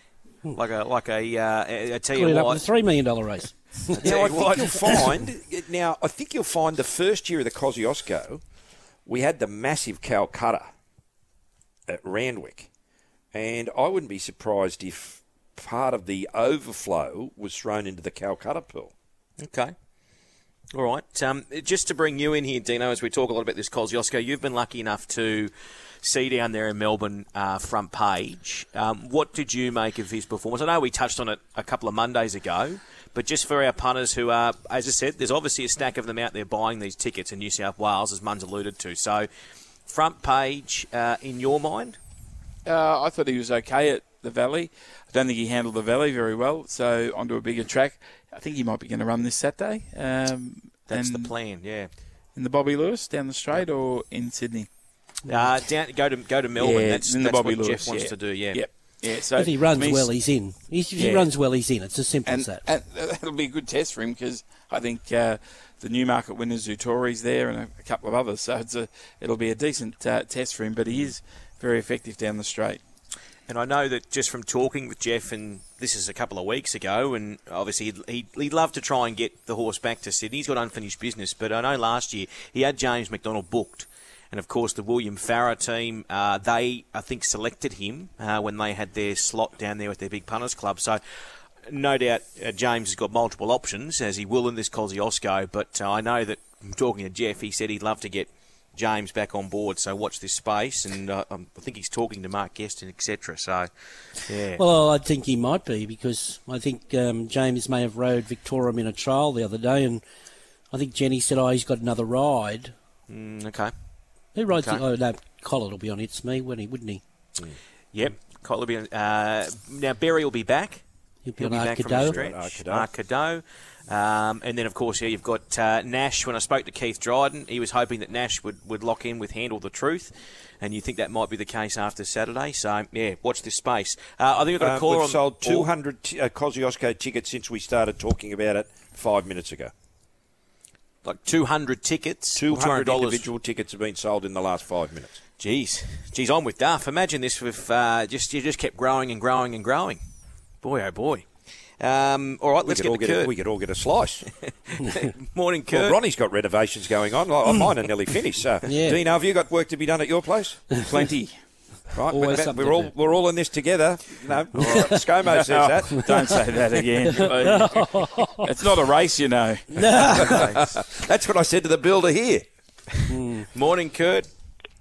Like a like a. Uh, I I tell you it up what. with a three million dollar race. Now, I you think what. you'll find now. I think you'll find the first year of the Kosciuszko, we had the massive Calcutta at Randwick, and I wouldn't be surprised if part of the overflow was thrown into the Calcutta pool. Okay. All right. Um, just to bring you in here, Dino, as we talk a lot about this Kosciuszko, you've been lucky enough to see down there in Melbourne uh, front page. Um, what did you make of his performance? I know we touched on it a couple of Mondays ago, but just for our punters who are, as I said, there's obviously a stack of them out there buying these tickets in New South Wales, as Mun's alluded to. So, front page, uh, in your mind? Uh, I thought he was okay at the Valley. I don't think he handled the Valley very well. So onto a bigger track. I think he might be going to run this Saturday. Um, That's the plan, yeah. In the Bobbie Lewis down the straight or in Sydney? Uh, down, go to go to Melbourne. Yeah, that's the that's Bobbie what Lewis, Jeff wants yeah. to do. Yeah. Yep. Yeah. So if he runs I mean, well, he's in. If he Yeah. runs well, he's in. It's as simple and, as that. and that'll be a good test for him because I think uh, the Newmarket winners, Zoutori's there, and a, a couple of others. So it's a, it'll be a decent uh, test for him. But he is very effective down the straight. And I know that just from talking with Jeff, and this is a couple of weeks ago, and obviously he'd, he'd, he'd love to try and get the horse back to Sydney. He's got unfinished business, but I know last year he had James McDonald booked. And of course, the William Farrer team, uh, they, I think, selected him uh, when they had their slot down there with their big punters club. So, no doubt uh, James has got multiple options, as he will in this Kosciuszko. But uh, I know that, talking to Jeff, he said he'd love to get James back on board. So watch this space, and uh, um, I think he's talking to Mark Guest and etc. So, yeah. Well, I think he might be because I think um, James may have rode Victorium in a trial the other day, and I think Jenny said, "Oh, he's got another ride." Mm, okay. Who rides? Okay. The, oh no, Collett will be on It's Me, wouldn't he? Wouldn't he? Yep. Cole will be on- uh, now Barry will be back. He'll be He'll on be back from the Arcado. stretch. Arcado. Arcado. Um, and then, of course, yeah, you've got uh, Nash. When I spoke to Keith Dryden, he was hoping that Nash would, would lock in with Handle the Truth. And you think that might be the case after Saturday. So, yeah, watch this space. Uh, I think I've got a Uh, caller we've on. sold oh, 200 t- uh, Kosciuszko tickets since we started talking about it five minutes ago. Like 200 tickets. 200 $200. individual tickets have been sold in the last five minutes. Jeez. Jeez, I'm with Duff. Imagine this with uh, just you just kept growing and growing and growing. Boy, oh boy. Um, all right, We let's could, all get get to a, Kurt. we could all get a slice. Morning, Kurt. well, Ronnie's got renovations going on. Like, Mine are nearly finished. So, Yeah. Dino, have you got work to be done at your place? Plenty. Right, Always we're, we're all do. we're all in this together. You know, ScoMo says that. Don't say that again. it's not a race, you know. No. That's what I said to the builder here. Morning, Kurt.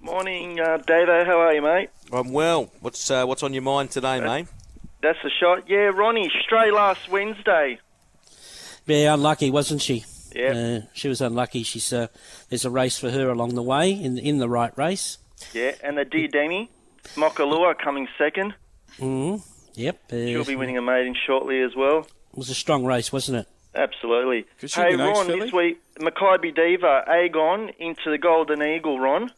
Morning, uh, Davo. How are you, mate? I'm well. What's uh, what's on your mind today, mate? That's the shot. Yeah, Ronnie, stray last Wednesday. Yeah, unlucky, wasn't she? Yeah, Uh, she was unlucky. She's uh, there's a race for her along the way in in the right race. yeah. And the Diademi, Mokalua coming second. Mm. Yep. uh, She'll be winning a maiden shortly as well. It was a strong race, wasn't it? Absolutely. Hey, Ron, Philly? this week, Mackay Diva, Agon into the Golden Eagle, Ron.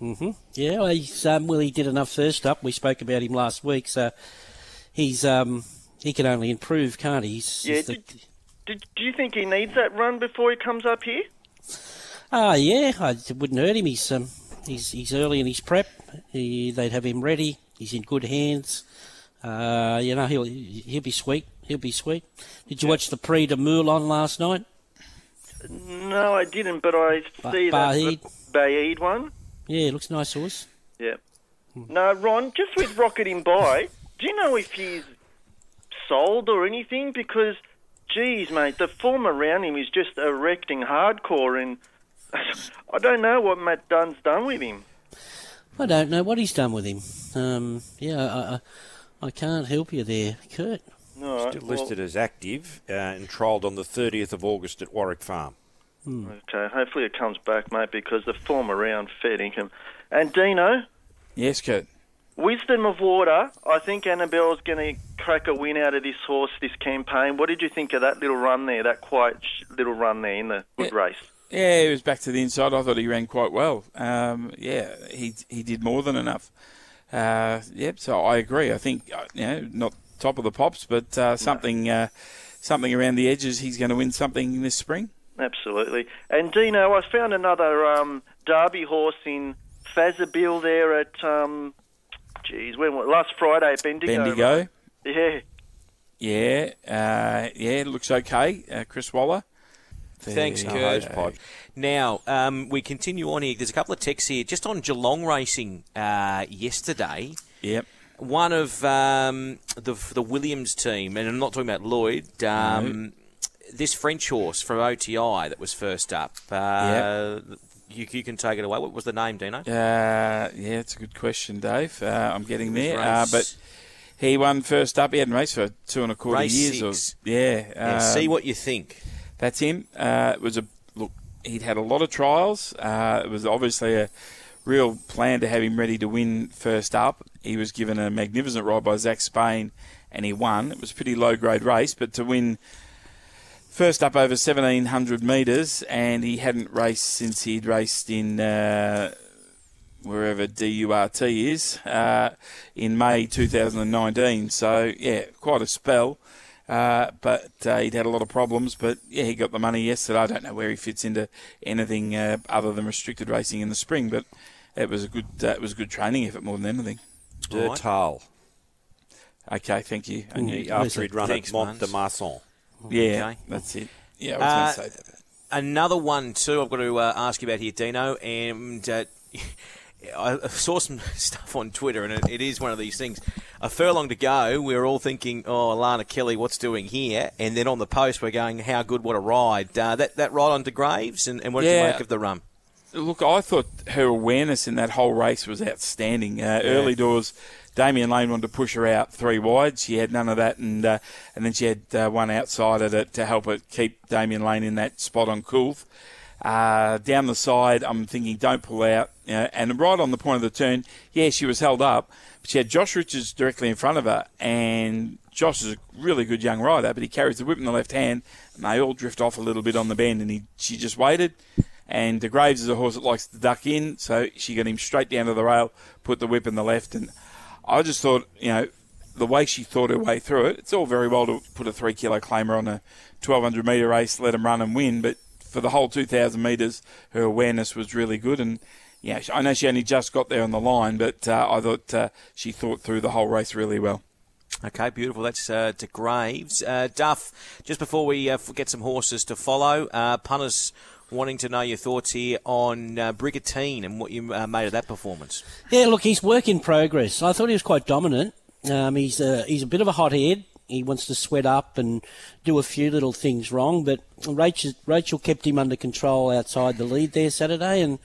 Mm-hmm. Yeah, well, he's, um, well, he did enough first up. We spoke about him last week, so he's um, he can only improve, can't he? He's, Yeah, he's the- did, did, do you think he needs that run before he comes up here? Ah, yeah, I, it wouldn't hurt him. He's um, he's he's early in his prep. He, they'd have him ready. He's in good hands. Uh, you know, he'll he'll be sweet. He'll be sweet. Did you watch the Prix du Moulin last night? No, I didn't, but I Ba- see that Baaeed. the Baaeed one. Yeah, it looks nice horse. Yeah. No, Ron, just with Rocket in by, do you know if he's sold or anything? Because, geez, mate, the form around him is just erecting hardcore, and I don't know what Matt Dunn's done with him. I don't know what he's done with him. Um, yeah, I, I, I can't help you there, Kurt. No, Still well, listed as active uh, and trialled on the 30th of August at Warwick Farm. Okay, hopefully it comes back, mate, because the form around fair income. And Dino, Yes, Kurt. Wisdom of Water, I think Annabel's going to crack a win out of this horse this campaign. What did you think of that little run there, that quiet little run there in the good Yeah. race? Yeah, he was back to the inside. I thought he ran quite well. Um, yeah, he he did more than enough. Uh, yep, so I agree. I think uh, you know not top of the pops, but uh, something uh, something around the edges. He's going to win something this spring. Absolutely. And Dino, I found another um, Derby horse in Fazabil there at, um, geez, when was last Friday at Bendigo. Bendigo. Yeah. Yeah, uh, yeah, looks okay. Uh, Chris Waller. Thanks, Kurt. Now, um, we continue on here. There's a couple of texts here just on Geelong racing uh, yesterday. Yep. One of um, the the Williams team, and I'm not talking about Lloyd. Um, This French horse from OTI that was first up. Uh, you, you can take it away. What was the name, Dino? Uh, yeah, it's a good question, Dave. Uh, I'm getting there. Uh, but he won first up. He hadn't raced for two and a quarter Race years. six. Or, yeah. Yeah, um, see what you think. That's him. Uh, it was a look. He'd had a lot of trials. Uh, it was obviously a real plan to have him ready to win first up. He was given a magnificent ride by Zach Spain, and he won. It was a pretty low grade race, but to win first up over 1700 metres, and he hadn't raced since he'd raced in. Uh, wherever DURT is, uh, in May 2019. So, yeah, quite a spell. Uh, but uh, he'd had a lot of problems. But yeah, he got the money yesterday. I don't know where he fits into anything uh, other than restricted racing in the spring. But it was a good uh, it was a good training effort more than anything. All right. Dertal, Okay, thank you. I knew- Where's after he'd run at Mont de Marsan. yeah, Okay. that's it. Yeah, I was Uh, going to say that. Another one too. I've got to uh, ask you about here, Dino, and uh, I saw some stuff on Twitter, and it, it is one of these things. A furlong to go, we're all thinking, "Oh, Alana Kelly, what's doing here?" And then on the post, we're going, "How good? What a ride!" Uh, that that ride onto Graves, and, and what did you make of the run? Look, I thought her awareness in that whole race was outstanding. Uh, Early doors, Damian Lane wanted to push her out three wide. She had none of that, and uh, and then she had uh, one outsider it to help her keep Damian Lane in that spot on Coolth. Uh, down the side, I'm thinking don't pull out. Know, and right on the point of the turn, yeah, she was held up, but she had Josh Richards directly in front of her, and Josh is a really good young rider, but he carries the whip in the left hand, and they all drift off a little bit on the bend, and he she just waited. And De Graves is a horse that likes to duck in, so she got him straight down to the rail, put the whip in the left, and I just thought, you know, the way she thought her way through it, it's all very well to put a three kilo claimer on a 1200 metre race, let him run and win, but for the whole 2000 metres, her awareness was really good. And yeah, I know she only just got there on the line, but uh, I thought uh, she thought through the whole race really well. Okay, beautiful. That's uh, to Graves. Uh, Duff, just before we uh, get some horses to follow, uh, punters wanting to know your thoughts here on uh, Brigantine and what you uh, made of that performance. Yeah, look, he's work in progress. I thought he was quite dominant. Um, he's a, he's a bit of a hothead. He wants to sweat up and do a few little things wrong, but Rachel, Rachel kept him under control outside the lead there Saturday, and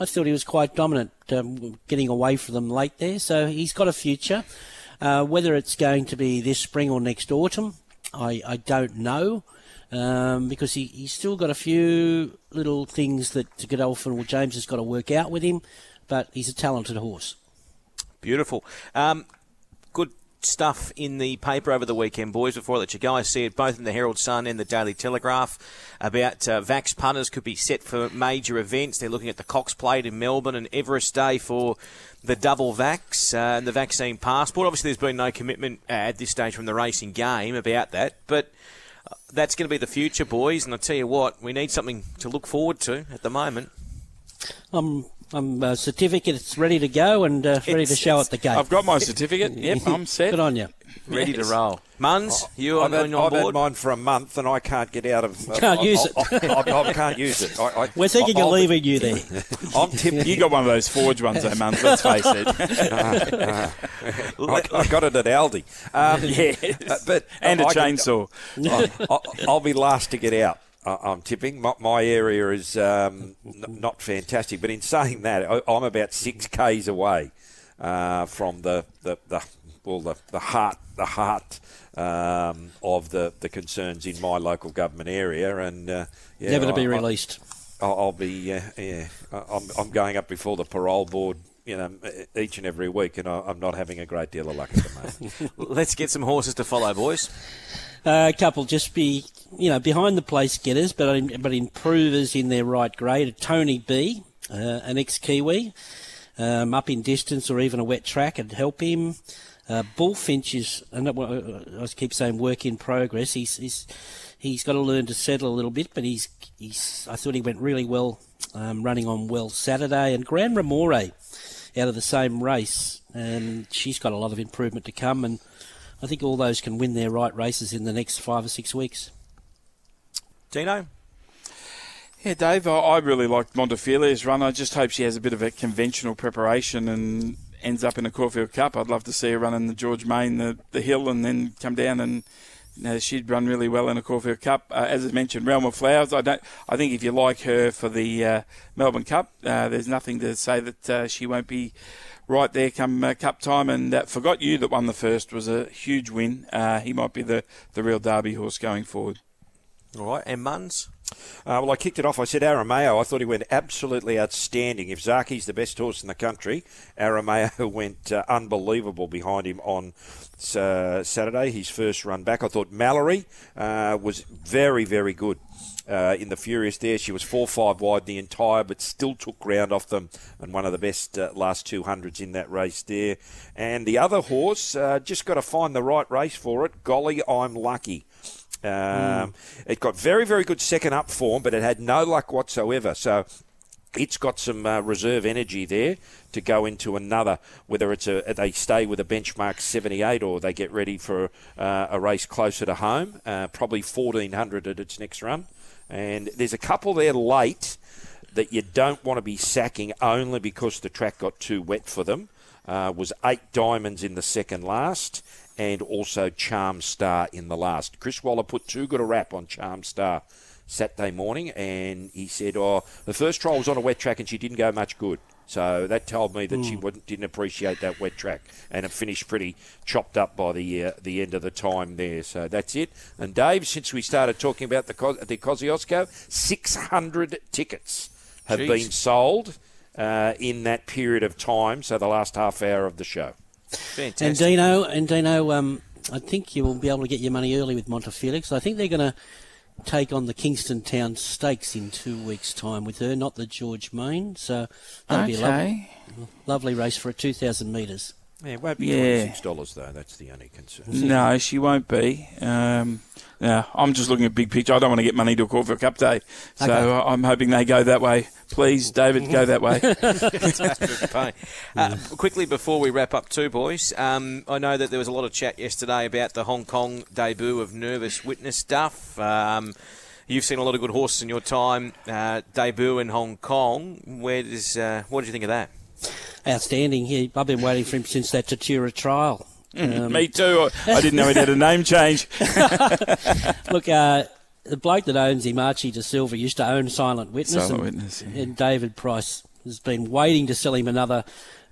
I thought he was quite dominant, um, getting away from them late there. So he's got a future. Uh, whether it's going to be this spring or next autumn, I, I don't know. Um, because he, he's still got a few little things that Godolphin or James has got to work out with him, but he's a talented horse. Beautiful. Um, stuff in the paper over the weekend, boys, before I let you guys see it, both in the Herald Sun and the Daily Telegraph, about uh, Vax punters could be set for major events. They're looking at the Cox Plate in Melbourne and Everest Day for the double vax uh, and the vaccine passport. Obviously, there's been no commitment uh, at this stage from the racing game about that, but uh, that's going to be the future, boys. And I tell you what, we need something to look forward to at the moment. I'm I'm uh, certificate. It's ready to go and uh, ready to show it's- at the gate. I've got my certificate. Yep, I'm set. Good on you. Ready Yes. to roll. Muns, you I've, on, had, on I've had mine for a month and I can't get out of. Can't I, use I, I, I, I can't use it. I, I, We're thinking I'll of be- leaving you there. I'm tipping. You got one of those forged ones, though, man. Let's face it. I, I got it at Aldi. Um, yes. uh, but and a I can- chainsaw. I, I'll be last to get out. I- I'm tipping. My, my area is um, n- not fantastic, but in saying that, I, I'm about six k's away uh, from the, the, the well the, the heart the heart um, of the, the concerns in my local government area, and uh, yeah, Never to be I- I- released. I'll, I'll be uh, yeah. I- I'm, I'm going up before the parole board. You know, each and every week, and I- I'm not having a great deal of luck at the moment. Let's get some horses to follow, boys. Uh, a couple just be, you know, behind the place getters, but but improvers in their right grade. Tony B, uh, an ex-Kiwi, um, up in distance or even a wet track would help him. Uh, Bullfinch is, and I keep saying work in progress. He's, he's he's got to learn to settle a little bit, but he's he's. I thought he went really well um, running on well Saturday. And Gran Ramore out of the same race, and she's got a lot of improvement to come. And I think all those can win their right races in the next five or six weeks. Dino? Yeah, Dave, I, I really liked Montefilia's run. I just hope she has a bit of a conventional preparation and ends up in a Caulfield Cup. I'd love to see her run in the George Main, the, the hill, and then come down and you know, she'd run really well in a Caulfield Cup. Uh, as I mentioned, Realm of Flowers. I don't. I think if you like her for the uh, Melbourne Cup, uh, there's nothing to say that uh, she won't be right there come uh, Cup time. And uh, forgot you that won the first was a huge win. Uh, he might be the the real Derby horse going forward. All right, and Muns? Uh, well, I kicked it off. I said Arameo. I thought he went absolutely outstanding. If Zaaki's the best horse in the country, Arameo went uh, unbelievable behind him on uh, Saturday, his first run back. I thought Mallory uh, was very, very good. Uh, in the Furious there, she was four five wide the entire, but still took ground off them, and one of the best uh, last two hundreds in that race there. And the other horse, uh, just got to find the right race for it. Golly, I'm lucky. Um, It got very, very good second up form, but it had no luck whatsoever. So it's got some uh, reserve energy there to go into another. Whether it's a they stay with a benchmark 78 or they get ready for uh, a race closer to home, uh, probably 1400 at its next run. And there's a couple there late that you don't want to be sacking only because the track got too wet for them. Uh, was eight diamonds in the second last, and also Charm Star in the last. Chris Waller put too good a rap on Charm Star Saturday morning, and he said, "Oh, the first trial was on a wet track, and she didn't go much good." So that told me that she wouldn't, didn't appreciate that wet track, and it finished pretty chopped up by the uh, the end of the time there. So that's it. And Dave, since we started talking about the Cos- the Kosciuszko, six hundred tickets have Jeez. been sold uh, in that period of time. So the last half hour of the show. Fantastic. And Dino, and Dino, um, I think you will be able to get your money early with Montefilia. I think they're going to take on the Kingston Town Stakes in two weeks' time with her, not the George Main. So that'll be a lovely, lovely race for a 2,000 metres. Yeah, it won't be Yeah. twenty six dollars though. That's the only concern. No, she won't be. Um, no, I'm just looking at big picture. I don't want to get money to a Caulfield Cup day, so Okay. uh, I'm hoping they go that way. Please, David, go that way. Uh, quickly before we wrap up, too, boys. Um, I know that there was a lot of chat yesterday about the Hong Kong debut of Nervous Witness stuff. Um, you've seen a lot of good horses in your time. Uh, debut in Hong Kong. Where does uh, what did you think of that? Outstanding. He, I've been waiting for him since that Tatura trial. Um, Me too. I, I didn't know he'd had a name change. Look, uh, the bloke that owns him, Archie De Silva, used to own Silent Witness. Silent and, Witness, yeah. and David Price has been waiting to sell him another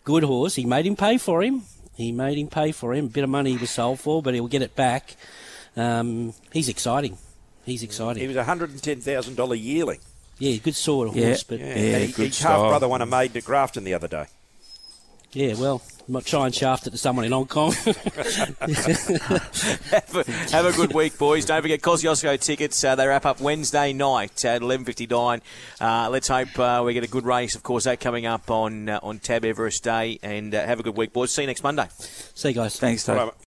good horse. He made him pay for him. He made him pay for him. A bit of money he was sold for, but he'll get it back. Um, he's exciting. He's exciting. He was a hundred and ten thousand dollar yearling. Yeah, good sort of Yeah. horse, but Yeah, and he, good his style. half brother won a maiden at Grafton the other day. Yeah, well, I might try and shaft it to someone in Hong Kong. have, a, have a good week, boys. Don't forget Kosciuszko tickets. Uh, they wrap up Wednesday night at 11.59. Uh, let's hope uh, we get a good race. Of course, that coming up on uh, on Tab Everest Day. And uh, have a good week, boys. See you next Monday. See you guys. Thanks, Dave. Right, mate.